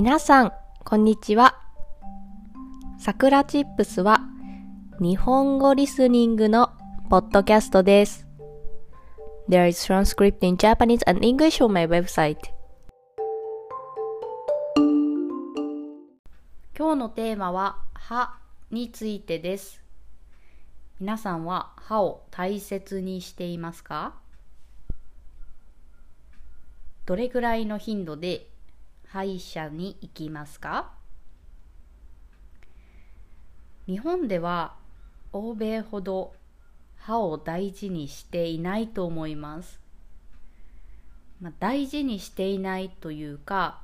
皆さん、こんにちは。さくらチップスは日本語リスニングのポッドキャストです。There is transcript in Japanese and English on my website. 今日のテーマは歯についてです。皆さんは歯を大切にしていますか？どれぐらいの頻度で歯医者に行きますか？日本では欧米ほど歯を大事にしていないと思います、まあ、大事にしていないというか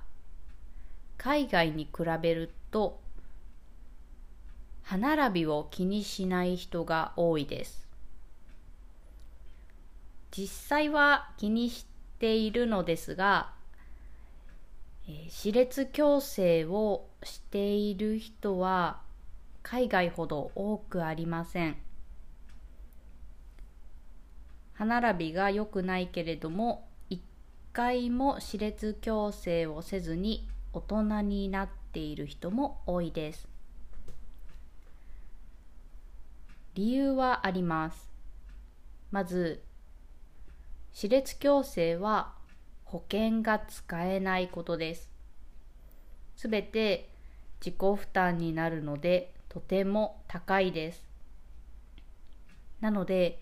海外に比べると歯並びを気にしない人が多いです。実際は気にしているのですが、えー、歯列矯正をしている人は海外ほど多くありません。歯並びが良くないけれども一回も歯列矯正をせずに大人になっている人も多いです。理由はあります。まず歯列矯正は保険が使えないことです。すべて自己負担になるのでとても高いです。なので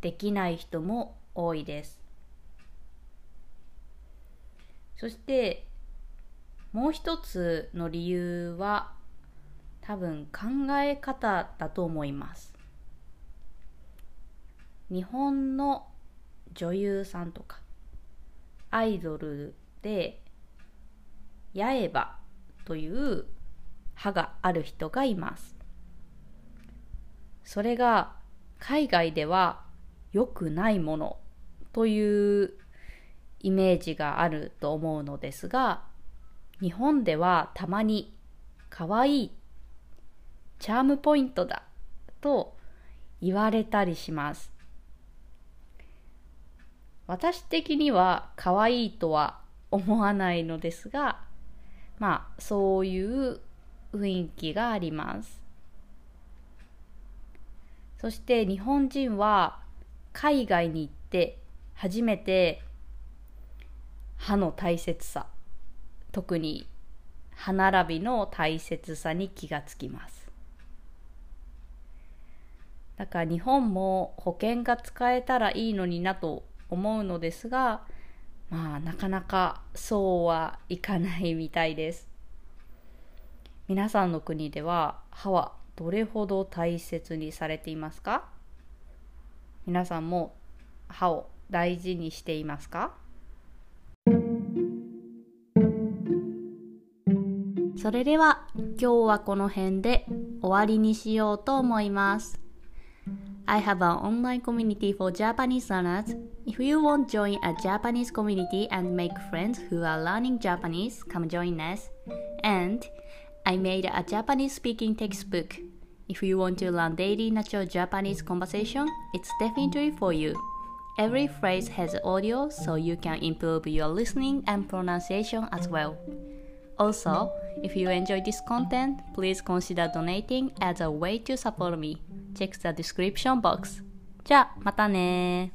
できない人も多いです。そしてもう一つの理由は多分考え方だと思います。日本の女優さんとかアイドルで八重歯という歯がある人がいます。それが海外では良くないものというイメージがあると思うのですが日本ではたまに可愛いチャームポイントだと言われたりします。私的には可愛いとは思わないのですがまあそういう雰囲気があります。そして日本人は海外に行って初めて歯の大切さ特に歯並びの大切さに気がつきます。だから日本も保険が使えたらいいのになと思うのですがまあなかなかそうはいかないみたいです。皆さんの国では歯はどれほど大切にされていますか？皆さんも歯を大事にしていますか？それでは今日はこの辺で終わりにしようと思います。I have an online community for Japanese learners. If you want to join a Japanese community and make friends who are learning Japanese, come join us. And I made a Japanese speaking textbook. If you want to learn daily natural Japanese conversation, it's definitely for you. Every phrase has audio so you can improve your listening and pronunciation as well. Also, if you enjoy this content, please consider donating as a way to support me. Check the description box. じゃあ、またね